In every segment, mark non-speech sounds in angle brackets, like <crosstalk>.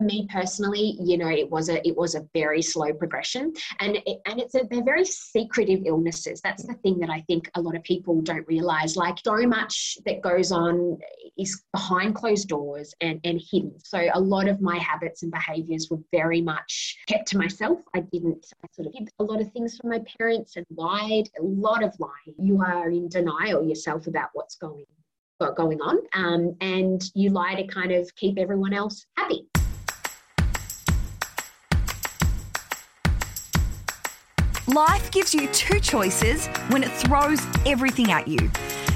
me personally, you know, it was a it was a very slow progression, and it, and it's a they're very secretive illnesses. That's the thing that I think a lot of people don't realize. Like so much that goes on is behind closed doors and and hidden. So a lot of my habits and behaviors were very much kept to myself. I didn't I sort of hid a lot of things from my parents and lied. A lot of lying. You are in denial yourself about what's going going on, um, and you lie to kind of keep everyone else happy. Life gives you two choices when it throws everything at you.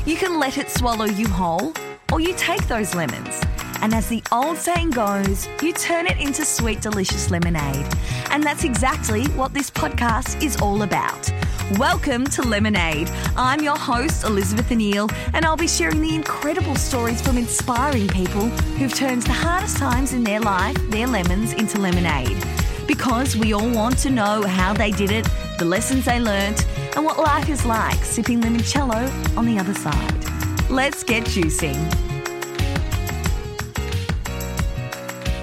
You can let it swallow you whole, or you take those lemons. And as the old saying goes, you turn it into sweet, delicious lemonade. And that's exactly what this podcast is all about. Welcome to Lemonade. I'm your host, Elizabeth Anil, and I'll be sharing the incredible stories from inspiring people who've turned the hardest times in their life, their lemons, into lemonade. Because we all want to know how they did it the lessons they learnt, and what life is like sipping limoncello on the other side. Let's get juicing.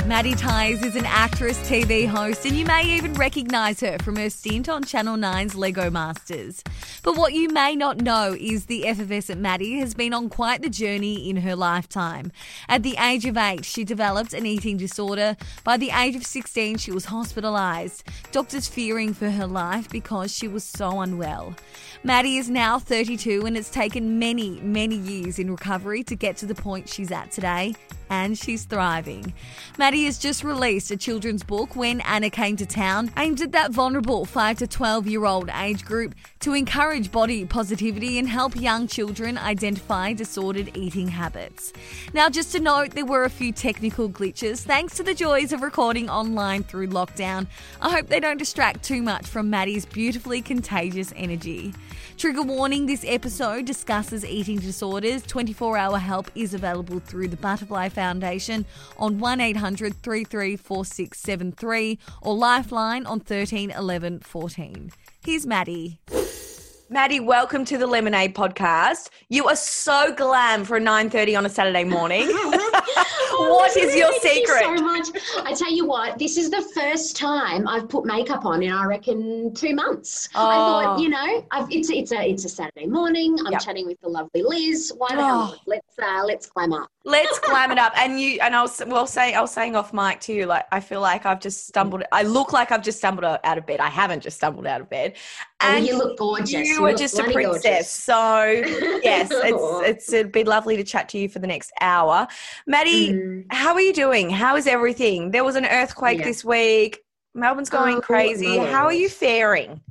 Maddie Tyers is an actress, TV host, and you may even recognise her from her stint on Channel 9's Lego Masters. But what you may not know is the effervescent Maddie has been on quite the journey in her lifetime. At the age of eight, she developed an eating disorder. By the age of 16, she was hospitalised, doctors fearing for her life because she was so unwell. Maddie is now 32 and it's taken many, many years in recovery to get to the point she's at today and she's thriving. Maddie has just released a children's book, When Anna Came to Town, aimed at that vulnerable 5 to 12 year old age group to encourage body positivity and help young children identify disordered eating habits. Now, just to note, there were a few technical glitches thanks to the joys of recording online through lockdown. I hope they don't distract too much from Maddie's beautifully contagious energy. Trigger warning this episode discusses eating disorders. 24 hour help is available through the Butterfly Foundation on 1800 334673 or Lifeline on 13 11 14. Here's Maddie. Maddie, welcome to the Lemonade podcast. You are so glam for a 9.30 on a Saturday morning. oh, <laughs> <laughs> what is your secret? You so much. I tell you what, this is the first time I've put makeup on in I reckon two months. Oh. I thought, you know, I've, it's it's a it's a Saturday morning. I'm yep. chatting with the lovely Liz. Why not? Oh. Let's uh, let's glam up. Let's glam it up. And you and I was well saying I was saying off mic to you, like I feel like I've just stumbled. I look like I've just stumbled out of bed. I haven't just stumbled out of bed. Oh, and oh, you look gorgeous. You, you are just a princess. Gorgeous. So yes, <laughs> it's it's it'd be lovely to chat to you for the next hour. Maddie, mm. how are you doing? How is everything? There was an earthquake yeah. this week. Melbourne's going oh, crazy. How are you faring?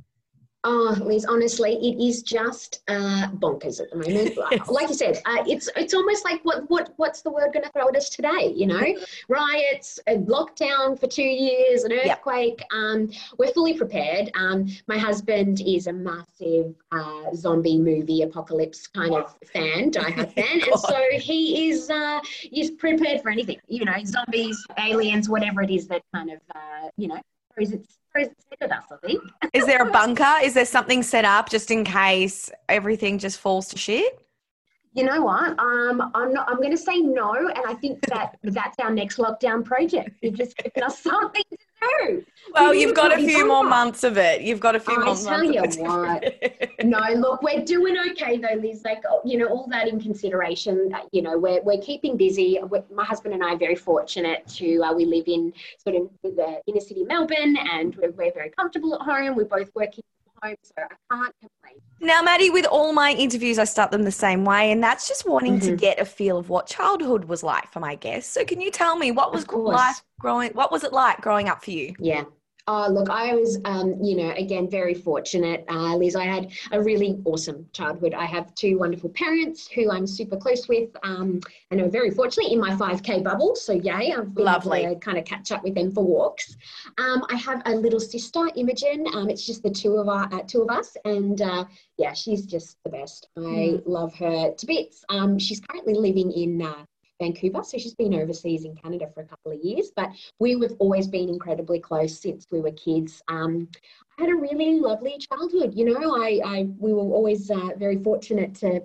Oh, Liz, honestly, it is just uh, bonkers at the moment. <laughs> yes. Like you said, uh, it's it's almost like what what what's the word going to throw at us today? You know, riots, a lockdown for two years, an earthquake. Yep. Um, we're fully prepared. Um, my husband is a massive uh, zombie movie apocalypse kind of fan, <laughs> diehard fan, and so he is uh, he's prepared for anything. You know, zombies, aliens, whatever it is that kind of uh, you know throws its Is there a bunker? Is there something set up just in case everything just falls to shit? You know what? Um, I'm not. I'm going to say no, and I think that that's our next lockdown project. You've just given us something to Well, you've got a few more months of it. You've got a few I more tell months. you what. <laughs> no, look, we're doing okay though, Liz. Like you know, all that in consideration. Uh, you know, we're we're keeping busy. We're, my husband and I are very fortunate to. Uh, we live in sort of the inner city Melbourne, and we're, we're very comfortable at home. We're both working home, so I can't complain. Now, Maddie, with all my interviews, I start them the same way, and that's just wanting mm-hmm. to get a feel of what childhood was like for my guests. So, can you tell me what was life growing? What was it like growing up for you? Yeah, Oh, look, I was, um, you know, again, very fortunate, uh, Liz. I had a really awesome childhood. I have two wonderful parents who I'm super close with um, and are very fortunately in my 5K bubble. So, yay, I've been Lovely. able to kind of catch up with them for walks. Um, I have a little sister, Imogen. Um, it's just the two of, our, uh, two of us. And uh, yeah, she's just the best. I mm. love her to bits. Um, she's currently living in uh, Vancouver. So she's been overseas in Canada for a couple of years, but we have always been incredibly close since we were kids. Um, I had a really lovely childhood. You know, I, I we were always uh, very fortunate to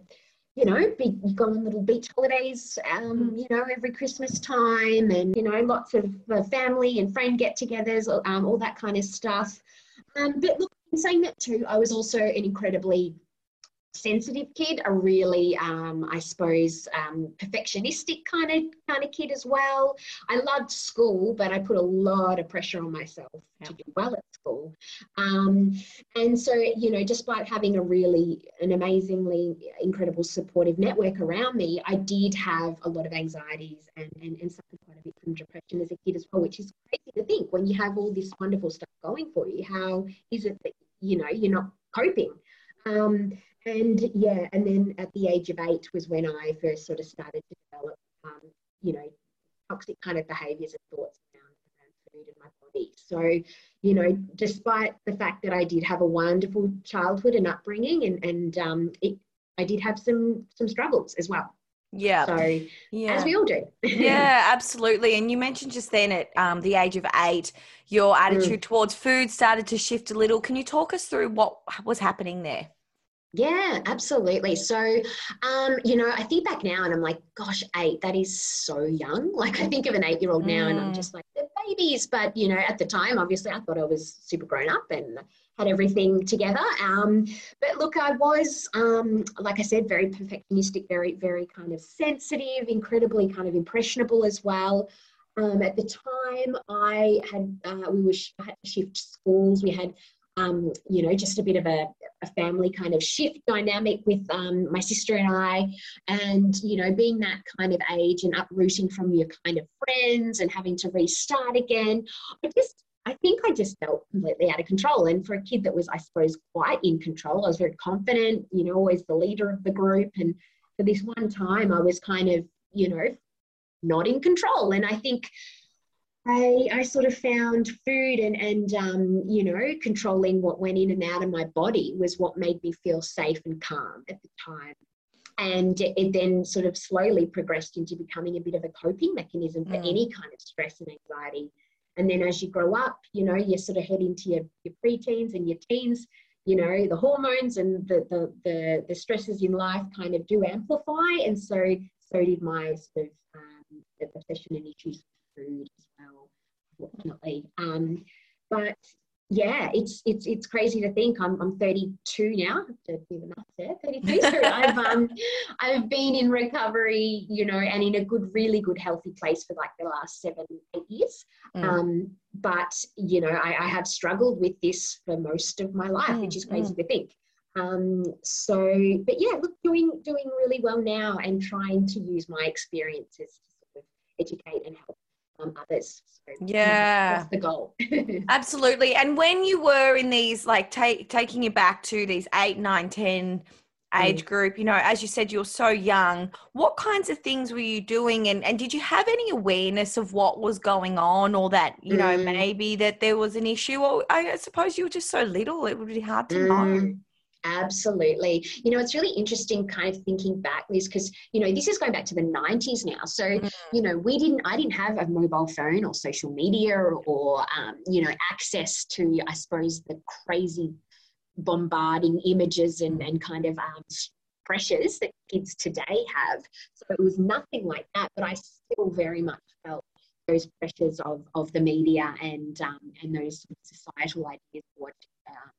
you know, be, go on little beach holidays, um, mm. you know, every Christmas time, and you know, lots of uh, family and friend get-togethers, um, all that kind of stuff. Um, but look, in saying that too, I was also an incredibly sensitive kid, a really, um, I suppose, um, perfectionistic kind of kind of kid as well. I loved school, but I put a lot of pressure on myself yeah. to do well at school. Um, and so, you know, despite having a really an amazingly incredible supportive network around me, I did have a lot of anxieties and and, and suffered quite a bit from depression as a kid as well, which is crazy to think when you have all this wonderful stuff going for you. How is it that you know you're not coping? Um, and yeah, and then at the age of eight was when I first sort of started to develop, um, you know, toxic kind of behaviors and thoughts around, around food and my body. So, you know, despite the fact that I did have a wonderful childhood and upbringing, and and um, it, I did have some some struggles as well. Yeah. So, yeah. as we all do. yeah, absolutely. And you mentioned just then at um, the age of eight, your attitude mm. towards food started to shift a little. Can you talk us through what was happening there? Yeah, absolutely. So, um, you know, I think back now and I'm like, gosh, eight, that is so young. <laughs> Like, I think of an eight year old now and I'm mm. just like, they're babies. But, you know, at the time, obviously, I thought I was super grown up and had everything together. Um, but look, I was, um, like I said, very perfectionistic, very, very kind of sensitive, incredibly kind of impressionable as well. Um, at the time, I had uh, we were had to shift schools. We had um, you know, just a bit of a, a family kind of shift dynamic with um, my sister and I. And, you know, being that kind of age and uprooting from your kind of friends and having to restart again, I just, I think I just felt completely out of control. And for a kid that was, I suppose, quite in control, I was very confident, you know, always the leader of the group. And for this one time, I was kind of, you know, not in control. And I think, I, I sort of found food and, and um, you know, controlling what went in and out of my body was what made me feel safe and calm at the time. And it, it then sort of slowly progressed into becoming a bit of a coping mechanism for mm. any kind of stress and anxiety. And then as you grow up, you know, you sort of head into your, your preteens and your teens, you know, the hormones and the, the, the, the stresses in life kind of do amplify. And so, so did my sort of um, obsession and issues with food Um, but yeah, it's it's it's crazy to think I'm I'm 32 now. To do the math there, 32. So <laughs> I've um I've been in recovery, you know, and in a good, really good, healthy place for like the last seven, eight years. Mm. Um, but you know, I, I, have struggled with this for most of my life, mm. which is crazy mm. to think. Um, so, but yeah, look, doing doing really well now, and trying to use my experiences to sort of educate and help um, others. So yeah, that's the goal. <laughs> Absolutely. And when you were in these, like take, taking you back to these eight, nine, 10 age mm. group, you know, as you said, you're so young. What kinds of things were you doing? And, and did you have any awareness of what was going on or that, you mm. know, maybe that there was an issue? Or I suppose you were just so little, it would be hard to mm. know. Absolutely. You know, it's really interesting kind of thinking back, Liz, because, you know, this is going back to the 90s now. So, mm. you know, we didn't, I didn't have a mobile phone or social media or, um, you know, access to, I suppose, the crazy bombarding images and, and kind of um, pressures that kids today have. So it was nothing like that, but I still very much felt those pressures of, of the media and, um, and those societal ideas of what uh,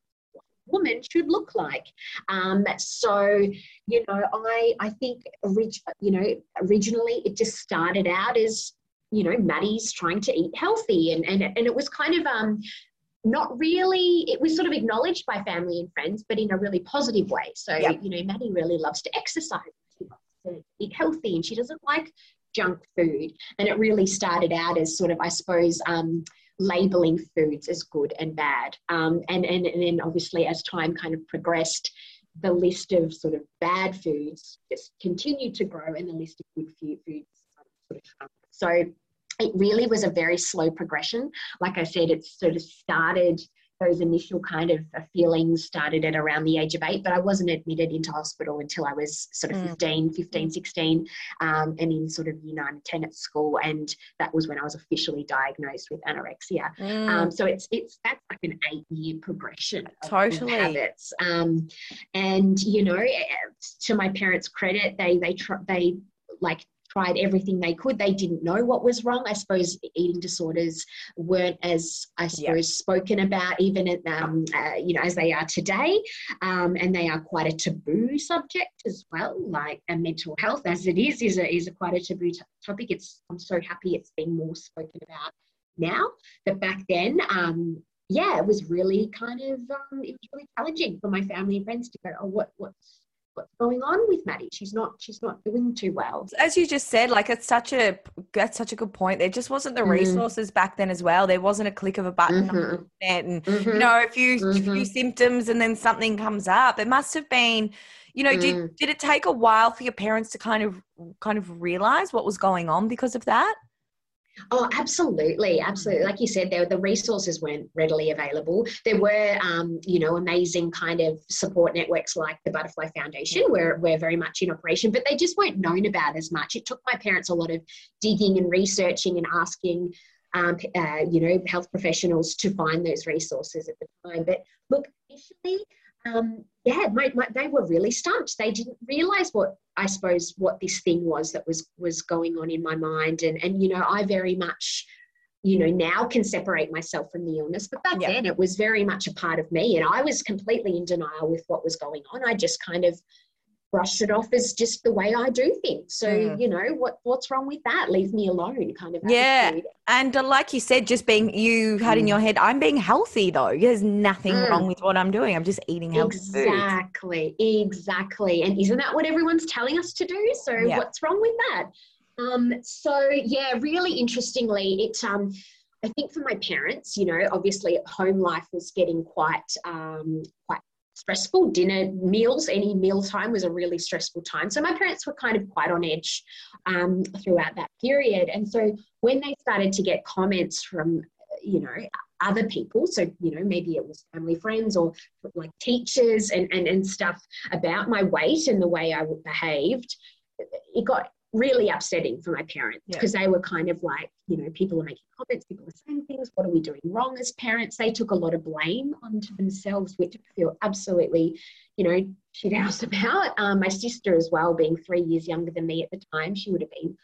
woman should look like. Um, so, you know, I I think orig- you know originally it just started out as you know Maddie's trying to eat healthy, and and and it was kind of um not really it was sort of acknowledged by family and friends but in a really positive way so yep. you know maddie really loves to exercise she loves to eat healthy and she doesn't like junk food and it really started out as sort of i suppose um, labeling foods as good and bad. Um, and, and, and then obviously as time kind of progressed, the list of sort of bad foods just continued to grow and the list of good foods sort of shrunk. So it really was a very slow progression. Like I said, it sort of started those initial kind of uh, feelings started at around the age of eight, but I wasn't admitted into hospital until I was sort of mm. 15, 15, 16, um, and in sort of year nine and 10 at school. And that was when I was officially diagnosed with anorexia. Mm. Um, so it's, it's, that's like an eight year progression totally. of habits. Um, and, you know, eh, to my parents' credit, they, they, tr- they like tried everything they could. They didn't know what was wrong. I suppose eating disorders weren't as, I suppose, yep. spoken about even at, um, uh, you know, as they are today. Um, and they are quite a taboo subject as well. Like and mental health, as it is, is a, is a quite a taboo t- topic. It's I'm so happy it's being more spoken about now. But back then, um, yeah, it was really kind of um, it was really challenging for my family and friends to go, oh, what what's what's going on with Maddie? She's not she's not doing too well. As you just said, like it's such a that's such a good point. There just wasn't the mm. resources back then as well. There wasn't a click of a button mm-hmm. and mm-hmm. you know a few mm-hmm. few symptoms and then something comes up. It must have been, you know, mm. did did it take a while for your parents to kind of kind of realize what was going on because of that? Oh, absolutely, absolutely. Like you said, there the resources weren't readily available. There were, um, you know, amazing kind of support networks like the Butterfly Foundation, where we're very much in operation, but they just weren't known about as much. It took my parents a lot of digging and researching and asking, um, uh, you know, health professionals to find those resources at the time. But look, initially, um, yeah, my, my, they were really stumped. They didn't realize what I suppose what this thing was that was was going on in my mind, and and you know I very much you know now can separate myself from the illness but back yeah. then it was very much a part of me and i was completely in denial with what was going on i just kind of brushed it off as just the way I do things. So, mm. you know, what what's wrong with that? Leave me alone kind of Yeah. And uh, like you said, just being you had mm. in your head, I'm being healthy though. There's nothing mm. wrong with what I'm doing. I'm just eating healthy Exactly. Food. Exactly. And isn't that what everyone's telling us to do? So yeah. what's wrong with that? Um, so yeah, really interestingly, it um I think for my parents, you know, obviously home life was getting quite um, quite stressful. Dinner, meals, any meal time was a really stressful time. So my parents were kind of quite on edge um, throughout that period. And so when they started to get comments from, you know, other people, so, you know, maybe it was family friends or like teachers and, and, and stuff about my weight and the way I behaved, it got really upsetting for my parents because yeah. they were kind of like, you know, people are making comments, people are saying things. What are we doing wrong as parents? They took a lot of blame onto themselves, which I feel absolutely, you know, shit house <laughs> about. Um, my sister as well, being three years younger than me at the time, she would have been,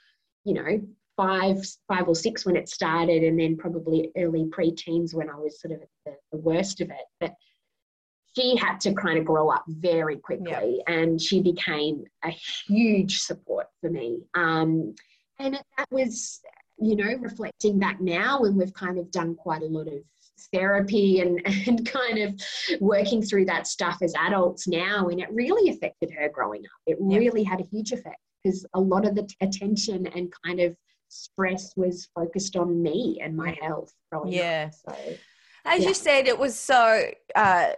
you know, five, five or six when it started, and then probably early pre-teens when I was sort of the, the worst of it. But she had to kind of grow up very quickly and she became a huge support for me. Um, and that was, you know, reflecting back now when we've kind of done quite a lot of therapy and, <laughs> and kind of working through that stuff as adults now. And it really affected her growing up. It really had a huge effect because a lot of the t- attention and kind of stress was focused on me and my health growing yeah. up. So, as yeah. you said, it was so. Uh,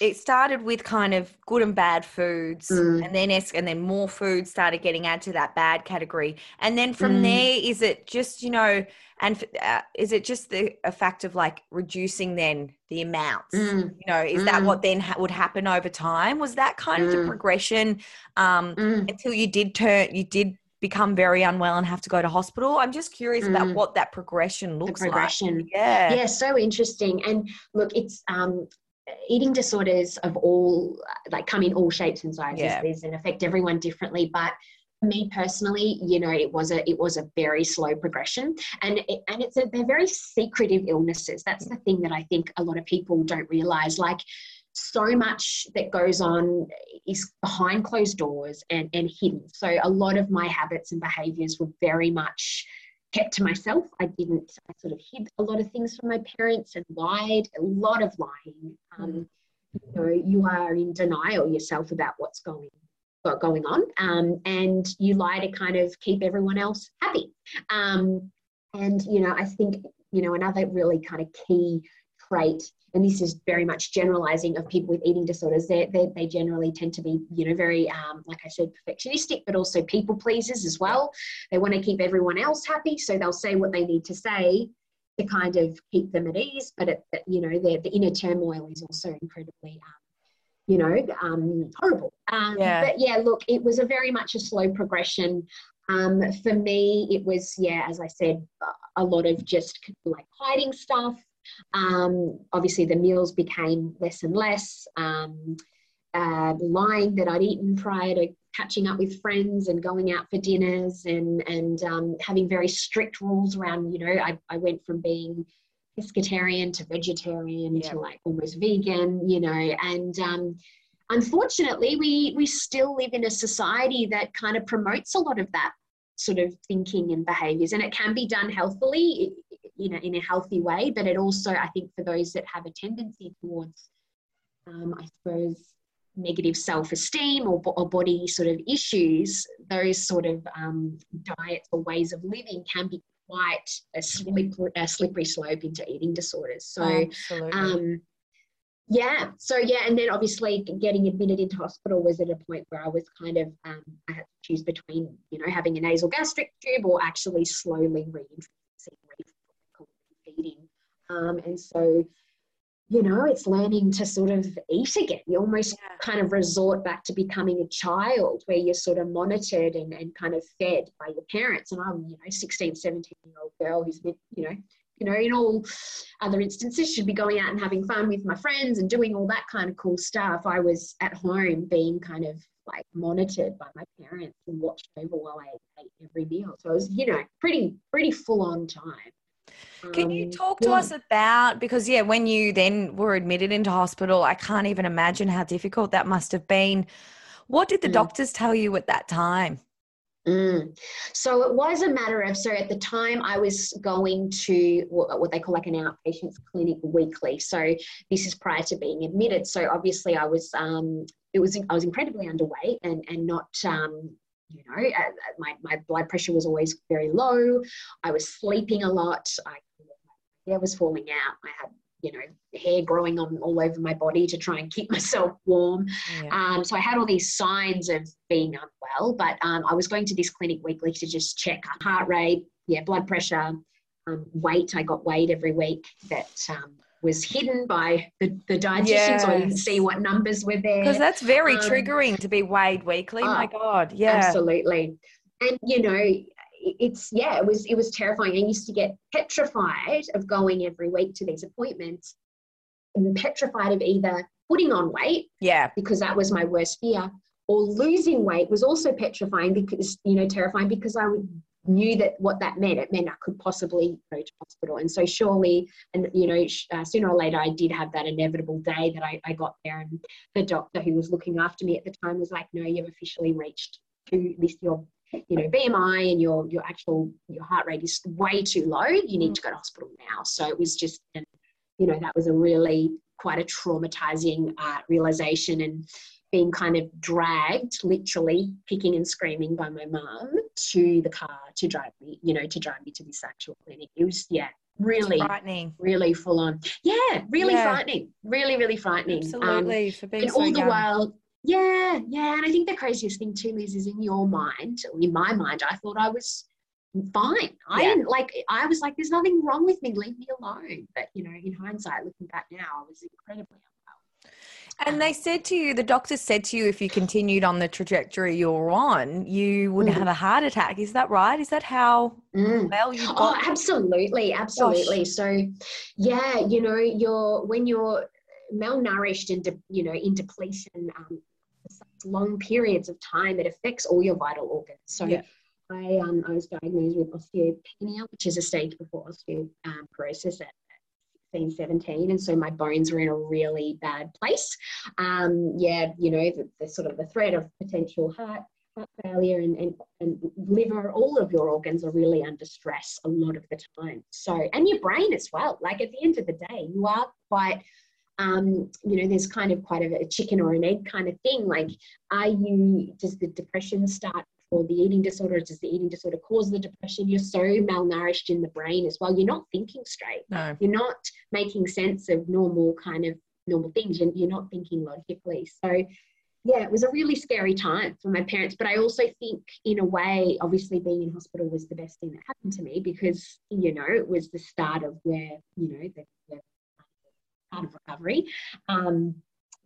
it started with kind of good and bad foods mm. and then es- and then more food started getting added to that bad category and then from mm. there is it just you know and uh, is it just the effect of like reducing then the amounts mm. you know is that mm. what then ha- would happen over time was that kind of the mm. progression um, mm. until you did turn you did become very unwell and have to go to hospital i'm just curious about what that progression looks the progression. like yeah yeah so interesting and look it's um eating disorders of all like come in all shapes and sizes. Yeah. and affect everyone differently but me personally you know it was a it was a very slow progression. And it, and it's a, they're very secretive illnesses. That's the thing that i think a lot of people don't realize. Like so much that goes on is behind closed doors and, and hidden. So a lot of my habits and behaviors were very much kept to myself. I didn't, I sort of hid a lot of things from my parents and lied, a lot of lying. Um, you know, you are in denial yourself about what's going going on, um, and you lie to kind of keep everyone else happy. Um, and you know, I think you know another really kind of key trait and this is very much generalizing of people with eating disorders they they, they generally tend to be you know very um, like i said perfectionistic but also people pleasers as well they want to keep everyone else happy so they'll say what they need to say to kind of keep them at ease. But it, you know, the, the inner turmoil is also incredibly, um, you know, um, horrible. Um, yeah. But yeah, look, it was a very much a slow progression. Um, for me, it was yeah, as I said, a lot of just like hiding stuff. Um, obviously, the meals became less and less. Um, uh, lying that I'd eaten prior to catching up with friends and going out for dinners and and um, having very strict rules around you know I, I went from being pescatarian to vegetarian yep. to like almost vegan you know and um, unfortunately we we still live in a society that kind of promotes a lot of that sort of thinking and behaviors and it can be done healthily you know in a healthy way but it also i think for those that have a tendency towards um, i suppose negative self-esteem or, or body sort of issues, those sort of um, diets or ways of living can be quite a, slip, a slippery slope into eating disorders. So, um, yeah, so yeah, and then obviously getting admitted into hospital was at a point where I was kind of um, I had to choose between you know having a nasal gastric tube or actually slowly reintroducing feeding, um, and so you know, it's learning to sort of eat again. You almost yeah. kind of resort back to becoming a child where you're sort of monitored and, and kind of fed by your parents. And I'm, you know, 16, 17 year old girl who's, been, you know, you know, in all other instances, should be going out and having fun with my friends and doing all that kind of cool stuff. I was at home being kind of like monitored by my parents and watched over while I ate every meal. So it was, you know, pretty, pretty full on time. Can you um, talk to yeah. us about because yeah, when you then were admitted into hospital, I can't even imagine how difficult that must have been. What did the mm. doctors tell you at that time? Mm. So it was a matter of so at the time I was going to what they call like an outpatients clinic weekly. So this is prior to being admitted. So obviously I was um, it was I was incredibly underweight and and not um, you know, uh, uh, my, my blood pressure was always very low. I was sleeping a lot. I, hair was falling out. I had, you know, hair growing on all over my body to try and keep <laughs> myself warm. Yeah. Um, so I had all these signs of being unwell, but um, I was going to this clinic weekly to just check heart rate, yeah, blood pressure, um, weight. I got weighed every week that um, was hidden by the, the dietitians yes. so I didn't see what numbers were there. Because that's very um, triggering to be weighed weekly. Oh, My God. Yeah. Absolutely. And you know, it's yeah, it was it was terrifying. I used to get petrified of going every week to these appointments and petrified of either putting on weight. Yeah. Because that was my worst fear. Or losing weight was also petrifying because, you know, terrifying because I knew that what that meant. It meant I could possibly go to hospital. And so surely, and you know, uh, sooner or later, I did have that inevitable day that I, I got there, and the doctor who was looking after me at the time was like, "No, you've officially reached to this your." You know, BMI and your your actual your heart rate is way too low. You need to go to hospital now. So it was just, you know, that was a really quite a traumatizing uh, realization. And being kind of dragged, literally kicking and screaming by my mum to the car to drive me, you know, to drive me to this actual clinic. It was, yeah, really frightening, really full on. Yeah, really yeah. frightening, really, really frightening. Absolutely, um, for being and so all young. the while. Yeah, yeah, and I think the craziest thing too, Liz, is in your mind, in my mind, I thought I was fine. I yeah. didn't like. I was like, "There's nothing wrong with me. Leave me alone." But you know, in hindsight, looking back now, I was incredibly unwell. and they said to you, the doctor said to you, if you continued on the trajectory you're on, you would mm. have a heart attack. Is that right? Is that how mm. well you got? Oh, absolutely, absolutely. Gosh. So, yeah, you know, you're when you're malnourished and de- you know in depletion, um, long periods of time, it affects all your vital organs. So. Yeah. I, um, I was diagnosed with osteopenia, which is a stage before osteoporosis at 16, 17. And so my bones were in a really bad place. Um, yeah, you know, the, the, sort of the threat of potential heart, heart failure and, and, and liver, all of your organs are really under stress a lot of the time. So, and your brain as well. Like at the end of the day, you are quite um, you know, there's kind of quite a, a, chicken or an egg kind of thing. Like, are you, does the depression start or the eating disorder? Does the eating disorder cause the depression? You're so malnourished in the brain as well. You're not thinking straight. No. You're not making sense of normal kind of normal things. You're, you're not thinking logically. So, yeah, it was a really scary time for my parents. But I also think, in a way, obviously being in hospital was the best thing that happened to me because, you know, it was the start of where, you know, the, the of recovery. Um,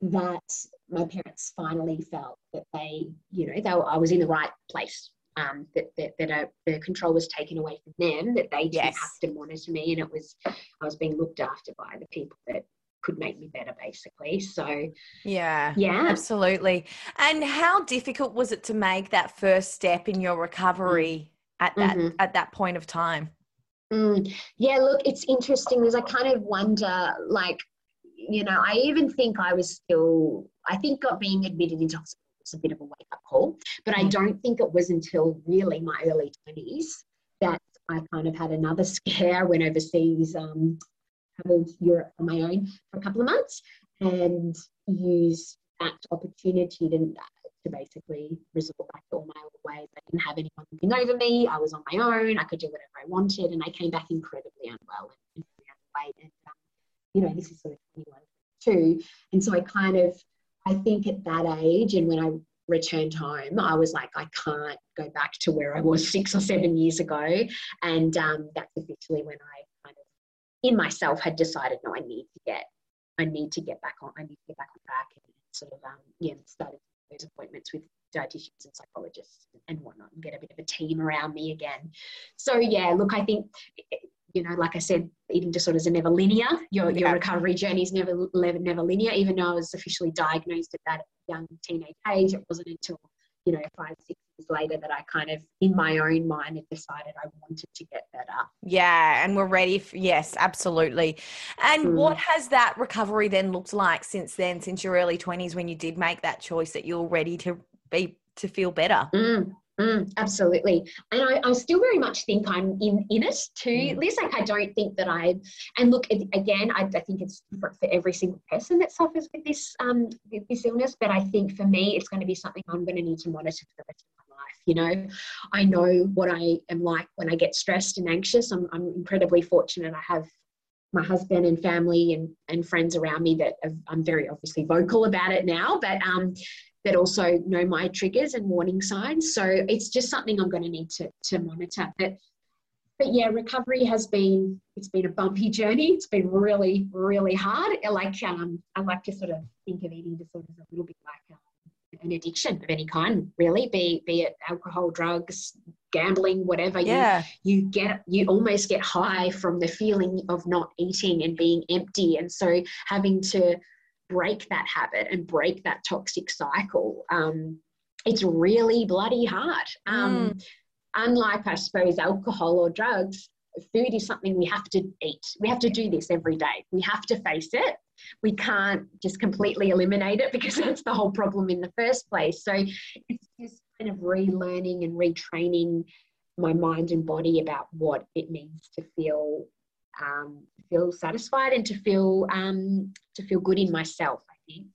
that my parents finally felt that they, you know, they were, I was in the right place. Um, that that, that the control was taken away from them, that they didn't Yes. have to monitor me, and it was I was being looked after by the people that could make me better, basically. So Yeah. yeah, Absolutely. And how difficult was it to make that first step in your recovery at that Mhm. at that point of time? Mm, yeah, look, it's interesting because I kind of wonder, like, you know, I even think I was still, I think got being admitted into hospital was a bit of a wake up call, but I Mm. don't think it was until really my early 20s that I kind of had another <laughs> scare, went overseas, um, traveled Europe on my own for a couple of months and used that opportunity to, to basically resort back to all my old ways. I didn't have anyone looking over me. I was on my own. I could do whatever I wanted. And I came back incredibly unwell and, and. And, you know, this is sort of 21, too. And so I kind of, I think at that age and when I returned home, I was like, I can't go back to where I was <laughs> six or seven years ago. And um, that's officially when I kind of, in myself, had decided, no, I need to get, I need to get back on, I need to get back on track and sort of, um, yeah, started those appointments with dietitians and psychologists and whatnot and get a bit of a team around me again. So yeah, look, I think you know, like I said, eating disorders are never linear. Your Yeah. your recovery journey is never never never linear. Even though I was officially diagnosed at that young teenage age, it wasn't until you know five six years later that I kind of, in my own mind, had decided I wanted to get better. Yeah, and we're ready for yes, absolutely. And Mm. what has that recovery then looked like since then, since your early 20s when you did make that choice that you're ready to be to feel better? Mm, mm, absolutely. And I, I still very much think I'm in, in it too. Mm. Liz, like I don't think that I, and look, again, I, I think it's different for every single person that suffers with this, um, this illness. But I think for me, it's going to be something I'm going to need to monitor for the rest of my life. You know, I know what I am like when I get stressed and anxious. I'm, I'm incredibly fortunate. I have my husband and family and, and friends around me that have, I'm very obviously vocal about it now, but um, that also know my triggers and warning signs. So it's just something I'm going to need to, to monitor. But but yeah, recovery has been it's been a bumpy journey. It's been really really hard. I like um I like to sort of think of eating disorders a little bit like um, an addiction of any kind, really. Be be it alcohol, drugs, gambling, whatever. You Yeah. you get you almost get high from the feeling of not eating and being empty and so having to break that habit and break that toxic cycle um, it's really bloody hard. Um, unlike i suppose alcohol or drugs food is something we have to eat. We have to do this every day. We have to face it. We can't just completely eliminate it because <laughs> that's the whole problem in the first place. So it's just kind of relearning and retraining my mind and body about what it means to feel um, feel satisfied and to feel um, to feel good in myself. I think.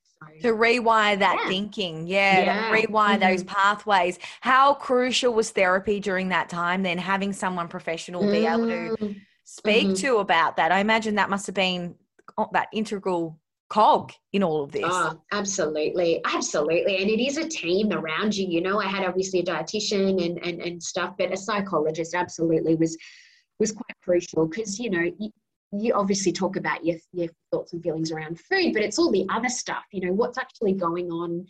So, To rewire that Yeah. thinking, yeah, Yeah. rewire those Mhm. pathways. How crucial was therapy during that time? Then having someone professional be able to Mm, speak Mhm. to about that. I imagine that must have been oh, that integral cog in all of this. Oh, absolutely, absolutely, and it is a team around you. You know, I had obviously a dietitian and and, and stuff, but a psychologist absolutely was was quite crucial because you know. You, you obviously talk about your, your thoughts and feelings around food, but it's all the other stuff, you know, what's actually going on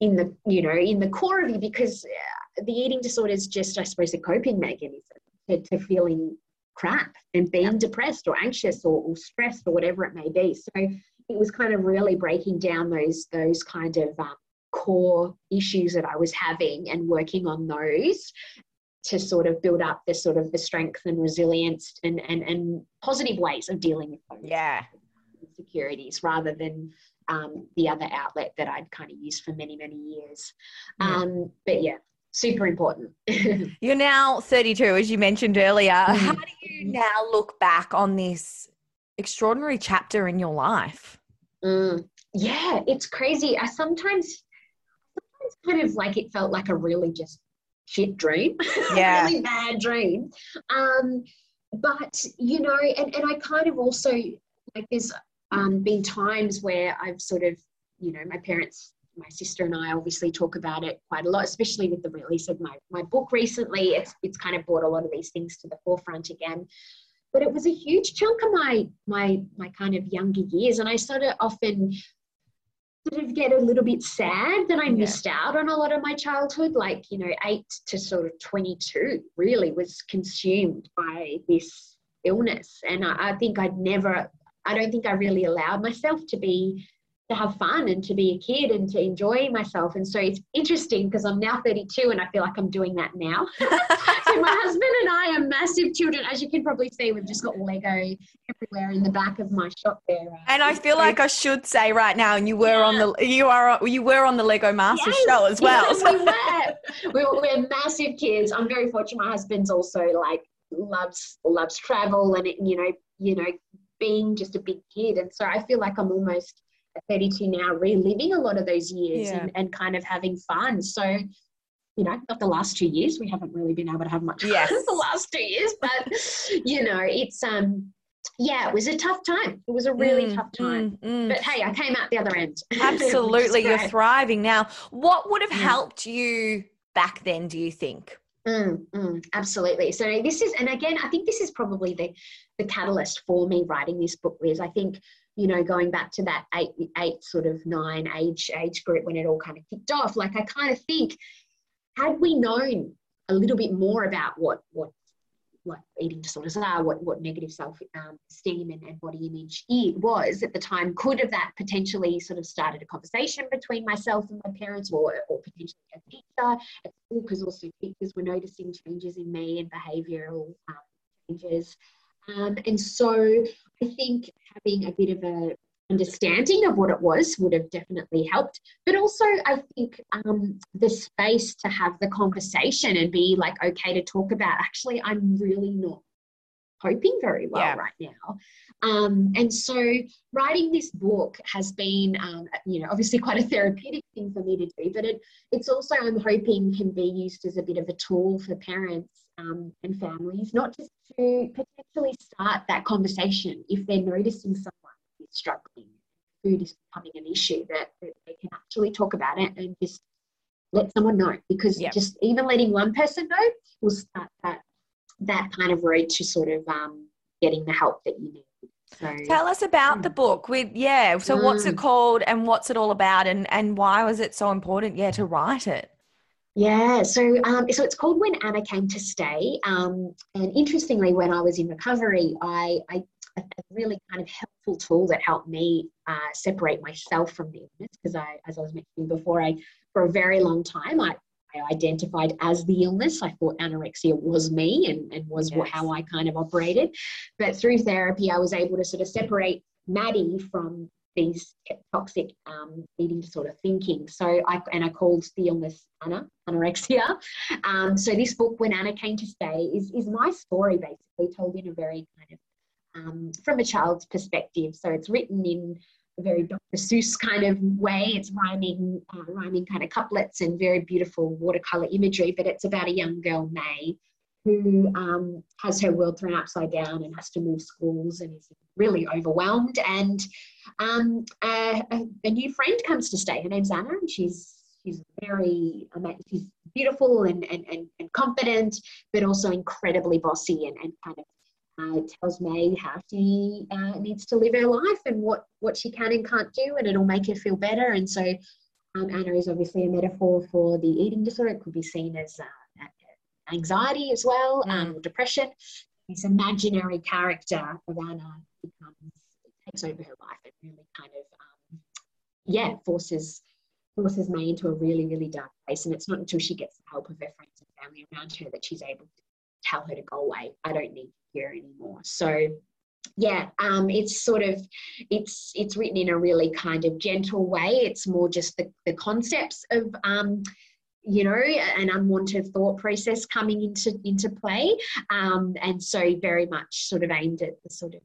in the, you know, in the core of you because uh, the eating disorder is just, I suppose, a coping mechanism to, to feeling crap and being depressed or anxious or, or stressed or whatever it may be. So it was kind of really breaking down those those kind of um, core issues that I was having and working on those to sort of build up the sort of the strength and resilience and and, and positive ways of dealing with those Yeah. insecurities rather than um, the other outlet that I'd kind of used for many many years. Yeah. Um, but yeah, super important. <laughs> You're now 32, as you mentioned earlier. Mhm. How do you now look back on this extraordinary chapter in your life? Mm, yeah, it's crazy. I sometimes, sometimes kind of like it felt like a really just shit dream, <laughs> Yeah. really bad dream. Um, but you know, and, and I kind of also like there's um, been times where I've sort of, you know, my parents my sister and I obviously talk about it quite a lot, especially with the release of my, my book recently. It's, it's kind of brought a lot of these things to the forefront again. But it was a huge chunk of my, my, my kind of younger years. And I sort of often sort of get a little bit sad that I missed yeah. out on a lot of my childhood. Like, you know, eight to sort of 22 really was consumed by this illness. And I, I think I'd never, I don't think I really allowed myself to be to have fun and to be a kid and to enjoy myself. And so it's interesting because I'm now 32 and I feel like I'm doing that now. <laughs> so my husband and I are massive children. As you can probably see, we've just got Lego everywhere in the back of my shop there. Uh, and I feel like I should say right now, and you were yeah. on the you are you were on the Lego Master yes, show as well. Yes, <laughs> we <laughs> were. we were. We're massive kids. I'm very fortunate. My husband's also like loves loves travel and it, you know you know being just a big kid and so i feel like i'm almost 32 now reliving a lot of those years yeah. and, and kind of having fun so you know not the last two years we haven't really been able to have much yes. fun the last two years but you know it's um yeah, it was a tough time. It was a really mm, tough time. Mm, mm. But hey, I came out the other end. <laughs> Absolutely. You're thriving now. What would have mm. helped you back then, do you think? Mm, mm, absolutely. So this is, and again, I think this is probably the the catalyst for me writing this book. Liz, I think you know, going back to that eight eight sort of nine age age group when it all kind of kicked off, like I kind of think, had we known a little bit more about what what what eating disorders are, what, what negative self um, esteem and, and body image it was at the time, could have that potentially sort of started a conversation between myself and my parents, or, or potentially a teacher at school, because also teachers were noticing changes in me and behavioural um, changes. Um, and so I think having a bit of a understanding of what it was would have definitely helped. But also, I think um, the space to have the conversation and be like, okay, to talk about actually, I'm really not coping very well yeah. right now. Um, and so, writing this book has been, um, you know, obviously quite a therapeutic thing for me to do, but it, it's also, I'm hoping, can be used as a bit of a tool for parents um, and families, not just to potentially start that conversation if they're noticing someone is struggling, food is becoming an issue, that, that they can actually talk about it and just let someone know. Because yep. just even letting one person know will start that that kind of road to sort of um, getting the help that you need. So, Tell us about the book. With yeah, so mm. what's it mm. called and what's it all about, and and why was it so important? Yeah, to write it. Yeah, so um, so it's called When Anna Came to Stay. Um, and interestingly, when I was in recovery, I, I a, really kind of helpful tool that helped me uh, separate myself from the illness because I, as I was mentioning before, I for a very long time I, I identified as the illness. I thought anorexia was me and, and was yes. how I kind of operated. But through therapy, I was able to sort of separate Maddie from these toxic um, eating disorder thinking. So I and I called the illness Anna anorexia. Um, so this book, when Anna came to stay, is is my story basically told in a very kind of um, from a child's perspective. So it's written in a very Dr. Seuss kind of way. It's rhyming, uh, rhyming kind of couplets and very beautiful watercolor imagery. But it's about a young girl, May, who um, has her world thrown upside down and has to move schools and is really overwhelmed. And um, a, a, new friend comes to stay. Her name's Anna, and she's she's very she's beautiful and, and, and, and confident, but also incredibly bossy and, and kind of uh, tells May how she uh, needs to live her life and what, what she can and can't do, and it'll make her feel better. And so, um, Anna is obviously a metaphor for the eating disorder. It could be seen as uh, anxiety as well, mm. um, depression. This imaginary character of Anna becomes takes over her life and really kind of um, yeah forces forces May into a really really dark place. And it's not until she gets the help of her friends and family around her that she's able to tell her to go away. I don't need here anymore. So yeah um, it's sort of it's it's written in a really kind of gentle way it's more just the, the concepts of um, you know an unwanted thought process coming into into play um, and so very much sort of aimed at the sort of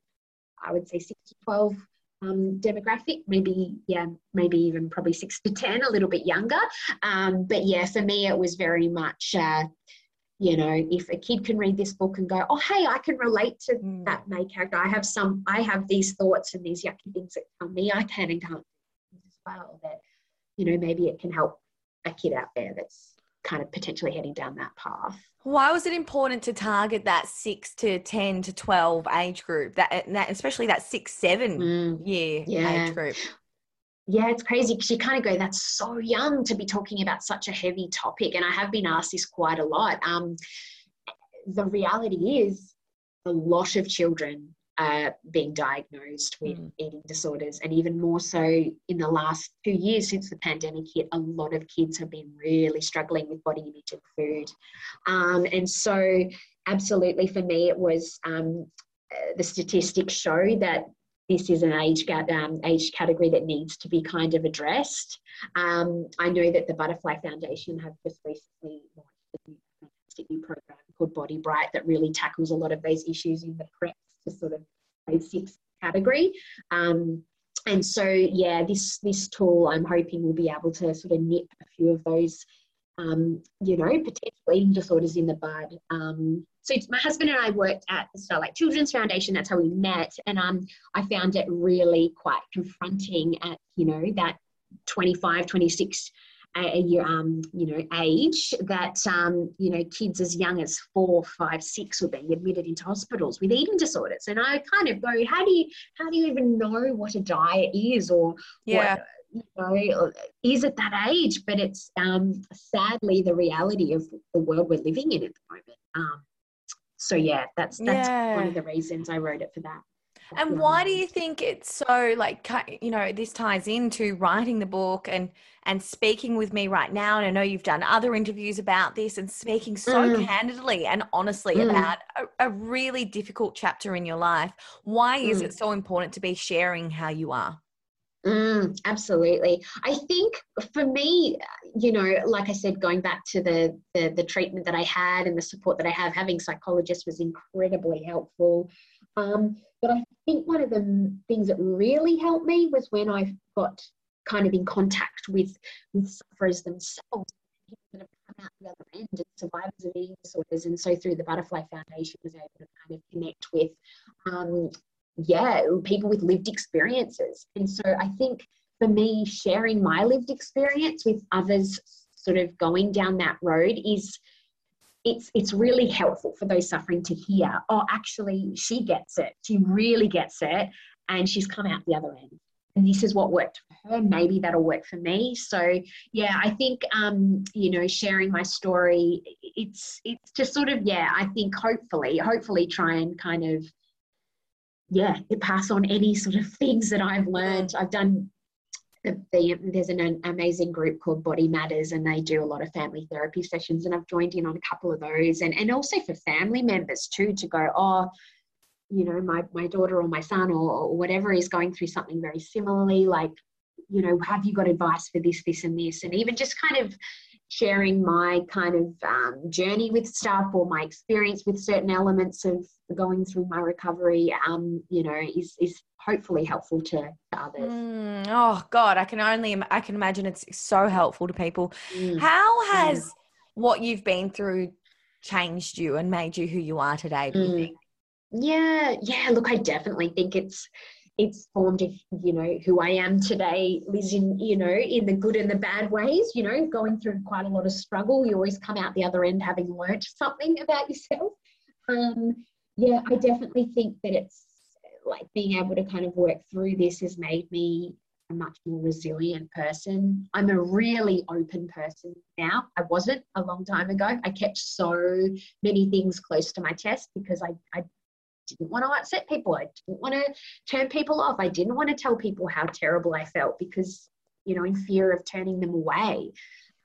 i would say 6 to 12 um, demographic, maybe yeah, maybe even probably six to ten, a little bit younger. Um, but yeah, for me, it was very much uh, you know if a kid can read this book and go oh hey i can relate to mm. that main character i have some i have these thoughts and these yucky things that tell me i can and can't as well that you know, maybe it can help a kid out there that's kind of potentially heading down that path. Why was it important to target that six to 10 to 12 age group, that, that especially that six, seven mm, year yeah. age group? Yeah, it's crazy because you kind of go, that's so young to be talking about such a heavy topic. And I have been asked this quite a lot. Um, the reality is, a lot of children being diagnosed with mm. eating disorders, and even more so in the last two years since the pandemic hit, a lot of kids have been really struggling with body image and food. Um, and so, absolutely, for me, it was um, uh, the statistics show that this is an age, um, age category that needs to be kind of addressed. Um, I know that the Butterfly Foundation have just recently launched a fantastic new program called Body Bright that really tackles a lot of those issues in the prep to sort of grade category. Um, and so, yeah, this this tool I'm hoping will be able to sort of nip a few of those, um, you know, potential eating disorders in the bud. Um, so my husband and I worked at the Starlight Children's Foundation. That's how we met, and um, I found it really quite confronting at you know that 25, 26 a, um, you know, age that um, you know kids as young as four, five, six were being admitted into hospitals with eating disorders, and I kind of go, how do you how do you even know what a diet is or yeah. What, you know, is at that age, but it's um, sadly the reality of the world we're living in at the moment. Um, so yeah, that's that's yeah. one of the reasons I wrote it for that. And why do you think it's so like you know this ties into writing the book and and speaking with me right now and I know you've done other interviews about this and speaking so mm. candidly and honestly mm. about a, a, really difficult chapter in your life. Why mm. is it so important to be sharing how you are? Mm, absolutely. I think for me, you know, like I said, going back to the, the, the treatment that I had and the support that I have, having psychologists was incredibly helpful. Um, but I think one of the things that really helped me was when I got kind of in contact with with sufferers themselves that have come out the other end and survivors of eating disorders. And so through the Butterfly Foundation, was able to kind of connect with um, yeah, people with lived experiences. And so I think for me, sharing my lived experience with others sort of going down that road is it's it's really helpful for those suffering to hear oh actually she gets it. She really gets it and she's come out the other end. And this is what worked for her. Maybe that'll work for me. So yeah i think um you know sharing my story it's it's just sort of yeah i think hopefully hopefully try and kind of yeah, pass on any sort of things that I've learned. I've done the, the, there's an, amazing group called Body Matters, and they do a lot of family therapy sessions, and I've joined in on a couple of those, and and also for family members too to go, oh, you know, my my daughter or my son or, or whatever is going through something very similarly, like, you know, have you got advice for this, this, and this, and even just kind of sharing my kind of um, journey with stuff or my experience with certain elements of going through my recovery, um, you know, is is hopefully helpful to, to others. Mm, oh God, I can only I can imagine it's so helpful to people. Mm. How has mm. what you've been through changed you and made you who you are today? Do you mm. think? Yeah, yeah. Look, I definitely think it's it's formed you know who I am today, Liz, in you know in the good and the bad ways. You know, going through quite a lot of struggle, you always come out the other end having learnt <laughs> something about yourself. Um, yeah, I definitely think that it's like being able to kind of work through this has made me a much more resilient person. I'm a really open person now. I wasn't a long time ago. I kept so many things close to my chest because I, I didn't want to upset people. I didn't want to turn people off. I didn't want to tell people how terrible I felt because, you know, in fear of turning them away,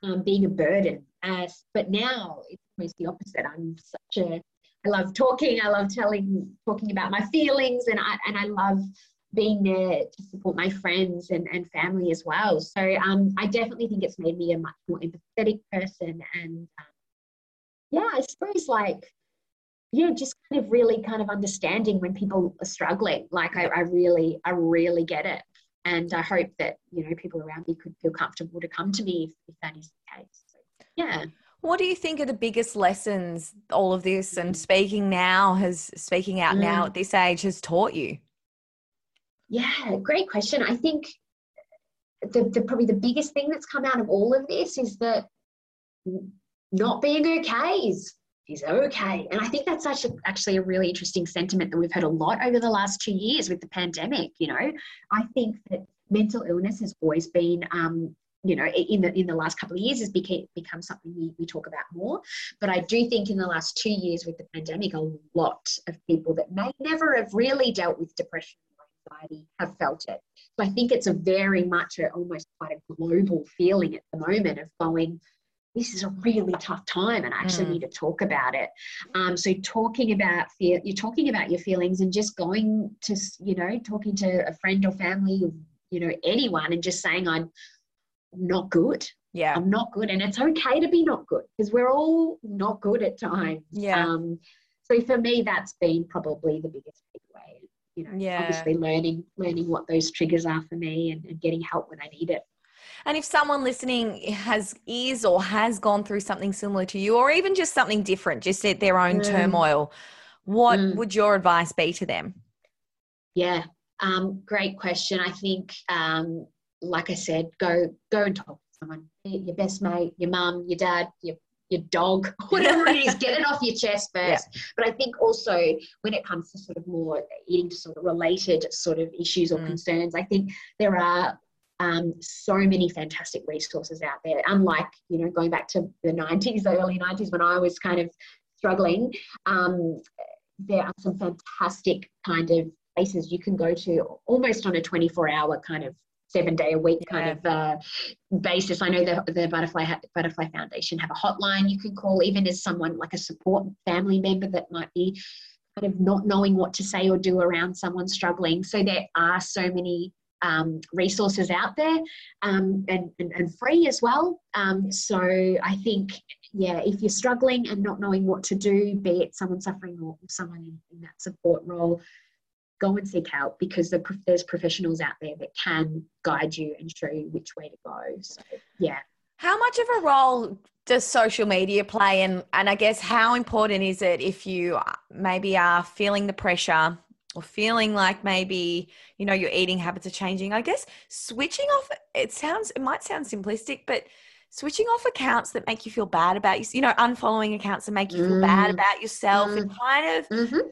um, being a burden. Uh, but now it's almost the opposite. I'm such a, I love talking. I love telling, talking about my feelings, and I and I love being there to support my friends and, and family as well. So um, I definitely think it's made me a much more empathetic person. And um, yeah, I suppose like yeah, just kind of really kind of understanding when people are struggling. Like I, I really, I really get it. And I hope that, you know, people around me could feel comfortable to come to me if, if that is the case. So, yeah. What do you think are the biggest lessons all of this and speaking now has speaking out mm. now at this age has taught you? Yeah, great question. I think the, the probably the biggest thing that's come out of all of this is that not being okay is is okay. And I think that's such a, actually a really interesting sentiment that we've heard a lot over the last two years with the pandemic. You know, I think that mental illness has always been um, you know in the in the last couple of years has became become something we, we talk about more but i do think in the last two years with the pandemic a lot of people that may never have really dealt with depression or anxiety have felt it so i think it's a very much a, almost quite a global feeling at the moment of going this is a really tough time and I actually mm. need to talk about it. Um, so talking about fear, you're talking about your feelings and just going to, you know, talking to a friend or family, you know, anyone and just saying, I'm not good. Yeah. I'm not good. And it's okay to be not good because we're all not good at times. Yeah. Um, so for me, that's been probably the biggest takeaway. You know, yeah. obviously learning learning what those triggers are for me and, and getting help when I need it. And if someone listening has is or has gone through something similar to you, or even just something different, just at their own mm. turmoil, what mm. would your advice be to them? Yeah, um, great question. I think, um, like I said, go go and talk to someone, your best mate, your mum, your dad, your your dog, <laughs> whatever it is, get it off your chest <laughs> first. Yeah. But I think also when it comes to sort of more eating disorder related sort of issues or mm. concerns, I think there are um, so many fantastic resources out there. Unlike, you know, going back to the 90s, the early 90s when I was kind of struggling, um, there are some fantastic kind of places you can go to almost on a 24 hour kind of seven day a week kind of uh, basis. I know the, the Butterfly Butterfly Foundation have a hotline you can call, even as someone like a support family member that might be kind of not knowing what to say or do around someone struggling. So there are so many um, resources out there um, and, and, and, free as well. Um, so I think, yeah, if you're struggling and not knowing what to do, be it someone suffering or someone in, in that support role, go and seek help because there's professionals out there that can guide you and show you which way to go. So, yeah. How much of a role does social media play? And, and I guess how important is it if you maybe are feeling the pressure or feeling like maybe you know your eating habits are changing i guess switching off it sounds it might sound simplistic but switching off accounts that make you feel bad about you you know unfollowing accounts that make you feel mm. bad about yourself mm. and kind of mm-hmm.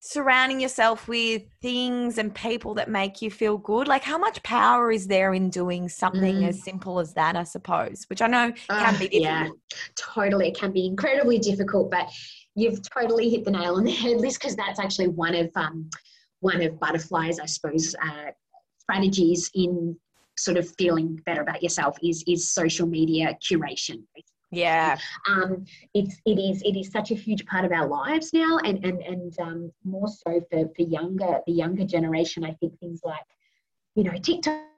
surrounding yourself with things and people that make you feel good like how much power is there in doing something mm. as simple as that i suppose which i know can uh, be difficult yeah totally it can be incredibly difficult but you've totally hit the nail on the head, Liz, because that's actually one of um, one of Butterfly's, I suppose, uh, strategies in sort of feeling better about yourself is is social media curation. Yeah, um, it's it is it is such a huge part of our lives now, and and and um, more so for for younger the younger generation. I think things like you know TikTok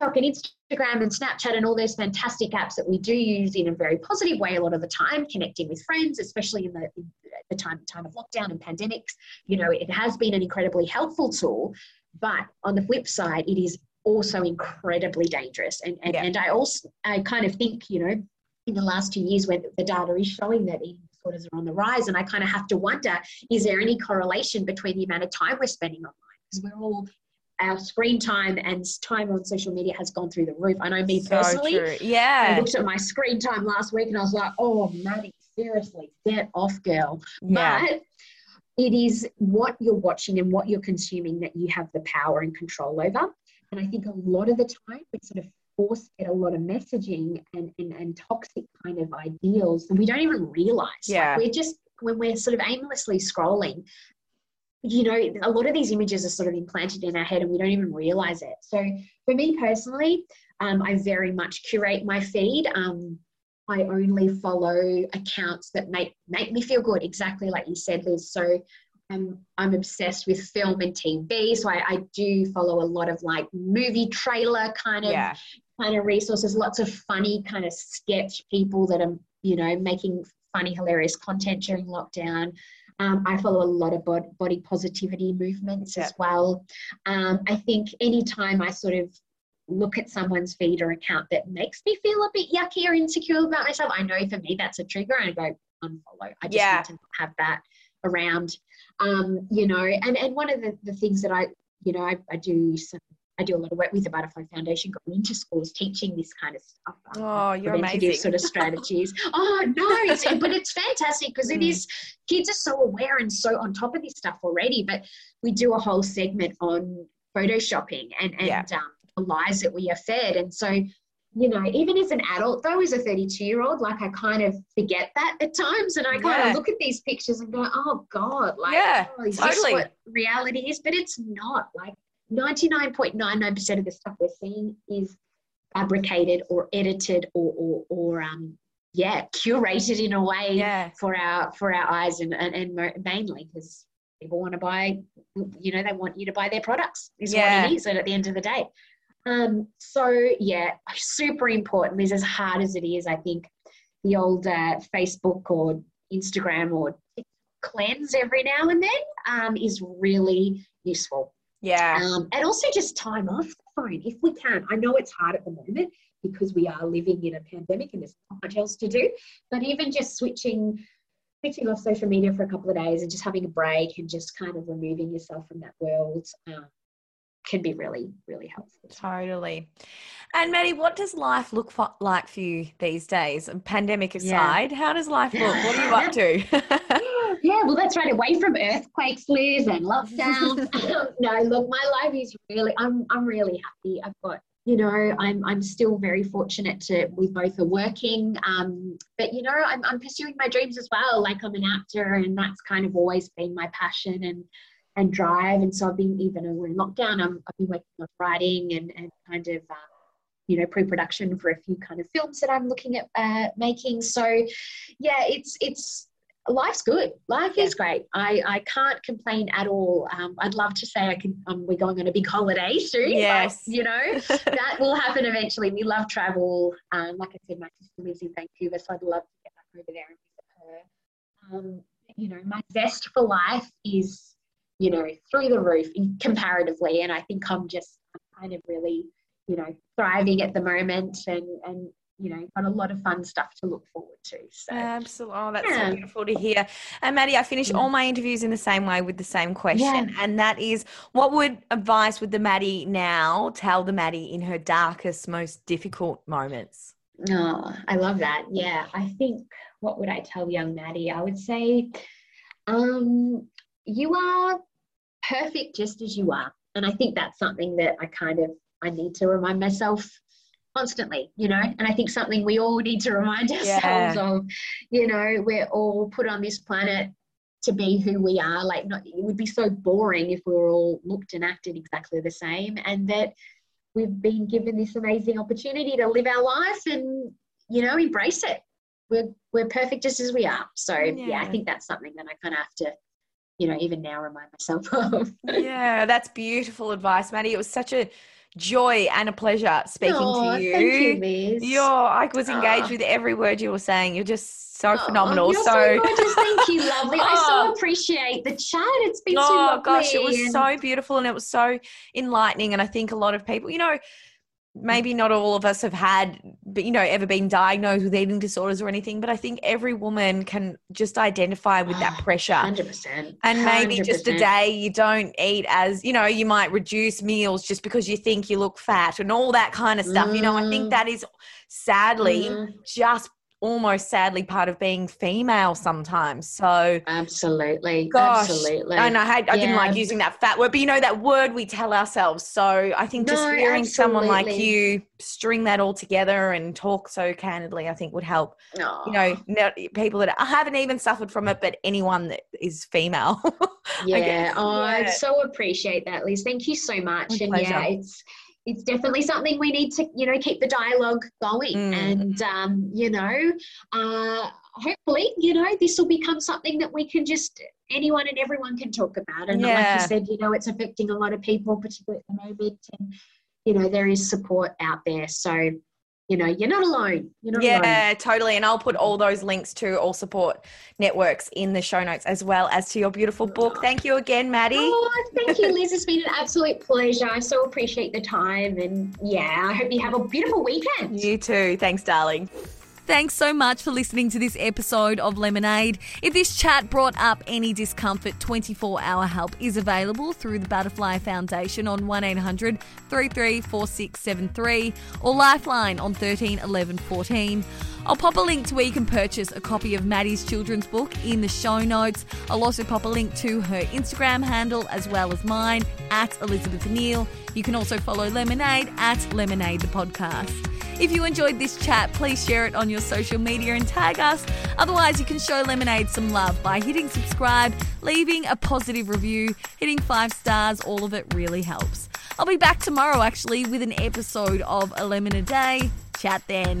and Instagram and Snapchat and all those fantastic apps that we do use in a very positive way a lot of the time, connecting with friends, especially in the, in the time, time of lockdown and pandemics. You know, it has been an incredibly helpful tool, but on the flip side, it is also incredibly dangerous. And and, yeah. and I also I kind of think, you know, in the last two years where the data is showing that eating disorders are on the rise, and I kind of have to wonder, is there any correlation between the amount of time we're spending online? Because we're all our screen time and time on social media has gone through the roof. I know me so personally. True. Yeah. I looked at my screen time last week and I was like, oh, Maddie, seriously, get off, girl. Yeah. But it is what you're watching and what you're consuming that you have the power and control over. And I think a lot of the time we sort of force get a lot of messaging and, and, and toxic kind of ideals and we don't even realize. Yeah. Like we're just when we're sort of aimlessly scrolling you know, a lot of these images are sort of implanted in our head and we don't even realize it. So for me personally, um, I very much curate my feed. Um, I only follow accounts that make make me feel good, exactly like you said, Liz. So I'm I'm obsessed with film and TV. So I, I do follow a lot of like movie trailer kind of yeah. kind of resources, lots of funny kind of sketch people that are, you know, making funny, hilarious content during lockdown. Um, I follow a lot of body positivity movements yeah. as well. Um, I think anytime I sort of look at someone's feed or account that makes me feel a bit yucky or insecure about myself, I know for me that's a trigger and I go unfollow. I just yeah. need to have that around. Um, you know, and, and one of the, the things that I, you know, I, I do some I do a lot of work with the Butterfly Foundation, going into schools, teaching this kind of stuff. Um, oh, you're amazing. sort of <laughs> strategies. oh no, it's, <laughs> but it's fantastic because it mm. is. Kids are so aware and so on top of this stuff already. But we do a whole segment on photoshopping and and yeah. um, the lies that we are fed, and so you know, even as an adult, though, as a 32 year old, like I kind of forget that at times. And I kind yeah. of look at these pictures and go, oh God, like, yeah, oh, is totally. this what reality is? But it's not. Like 99.99% of the stuff we're seeing is fabricated or edited or, or, or um, yeah, curated in a way yeah. for our for our eyes and, and, and mainly because people want to buy, you know, they want you to buy their products is yeah. what it is at the end of the day. Um, so yeah, super important. Is as hard as it is, I think the old uh, Facebook or Instagram or cleanse every now and then um, is really useful. Yeah. Um, and also just time off the phone if we can. I know it's hard at the moment because we are living in a pandemic and there's not much else to do. But even just switching switching off social media for a couple of days and just having a break and just kind of removing yourself from that world um, can be really, really helpful. Totally. And Maddie, what does life look for, like for you these days? Pandemic aside, yeah. how does life look? What are you up to? <laughs> <laughs> yeah, well, that's right. Away from earthquakes, Liz, and lockdowns. <laughs> <laughs> no, look, my life is really. I'm. I'm really happy. I've got. You know, I'm. I'm still very fortunate to. We both are working. Um, but you know, I'm. I'm pursuing my dreams as well. Like I'm an actor, and that's kind of always been my passion. And and drive. And so I've been, even though we're in lockdown, i have been working on writing and, and kind of, um, you know, pre-production for a few kind of films that I'm looking at uh, making. So, yeah, it's it's life's good. Life is great. I, I can't complain at all. Um, I'd love to say I can. Um, we're going on a big holiday soon. Yes, but, you know <laughs> that will happen eventually. We love travel. Um, like I said, my sister lives in Vancouver, so I'd love to get back over there and visit her. Um, you know, my zest for life is you know, through the roof comparatively. And I think I'm just kind of really, you know, thriving at the moment and, and, you know, got a lot of fun stuff to look forward to. So absolutely, oh, that's yeah. so beautiful to hear. And Maddie, I finish all my interviews in the same way with the same question, yeah. and that is, what would advice would the Maddie now tell the Maddie in her darkest, most difficult moments? Oh, I love that. Yeah, I think what would I tell young Maddie? I would say, um, you are perfect just as you are. And I think that's something that I kind of I need to remind myself constantly, you know, and I think something we all need to remind <laughs> ourselves yeah. of, you know, we're all put on this planet to be who we are. Like not it would be so boring if we were all looked and acted exactly the same and that we've been given this amazing opportunity to live our life and, you know, embrace it. We're we're perfect just as we are. So yeah, yeah I think that's something that I kind of have to you know, even now remind myself <laughs> of. yeah, that's beautiful advice, Maddie. It was such a joy and a pleasure speaking oh, to you. Thank you, Liz. You're, I was engaged oh. with every word you were saying. You're just so oh, phenomenal. So, so gorgeous. Thank you, lovely. I so <laughs> oh. appreciate the chat. It's been oh, so lovely. gosh, it was so beautiful and it was so enlightening. And I think a lot of people, you know, maybe not all of us have had but you know ever been diagnosed with eating disorders or anything but i think every woman can just identify with that pressure 100% and maybe 100%. just a day you don't eat as you know you might reduce meals just because you think you look fat and all that kind of stuff mm. you know i think mm. that is sadly mm. just almost sadly part of being female sometimes. So absolutely, gosh, absolutely. And I had I yeah. didn't like using that fat word, but you know that word we tell ourselves. So I think just no, hearing absolutely. someone like you string that all together and talk so candidly, I think would help. Aww. You know, people that I haven't even suffered from it, but anyone that is female. <laughs> yeah, oh, yeah. I so appreciate that, Liz. Thank you so much. and yeah, it's it's definitely something we need to you know keep the dialogue going mm. and um, you know uh, hopefully you know this will become something that we can just anyone and everyone can talk about and yeah. like you said you know it's affecting a lot of people particularly at the moment and you know there is support out there so you know, you're not alone. You're not yeah, alone. totally. And I'll put all those links to all support networks in the show notes as well as to your beautiful book. Thank you again, Maddie. Oh, thank you, Liz. It's been an absolute pleasure. I so appreciate the time. And yeah, I hope you have a beautiful weekend. You too. Thanks, darling. Thanks so much for listening to this episode of Lemonade. If this chat brought up any discomfort, 24 hour help is available through the Butterfly Foundation on 1800 334673 or Lifeline on 13 11 14. I'll pop a link to where you can purchase a copy of Maddie's children's book in the show notes. I'll also pop a link to her Instagram handle as well as mine at Elizabeth Neal. You can also follow Lemonade at Lemonade the podcast. If you enjoyed this chat, please share it on your social media and tag us. Otherwise, you can show Lemonade some love by hitting subscribe, leaving a positive review, hitting five stars. All of it really helps. I'll be back tomorrow actually with an episode of A Lemon a Day. Chat then.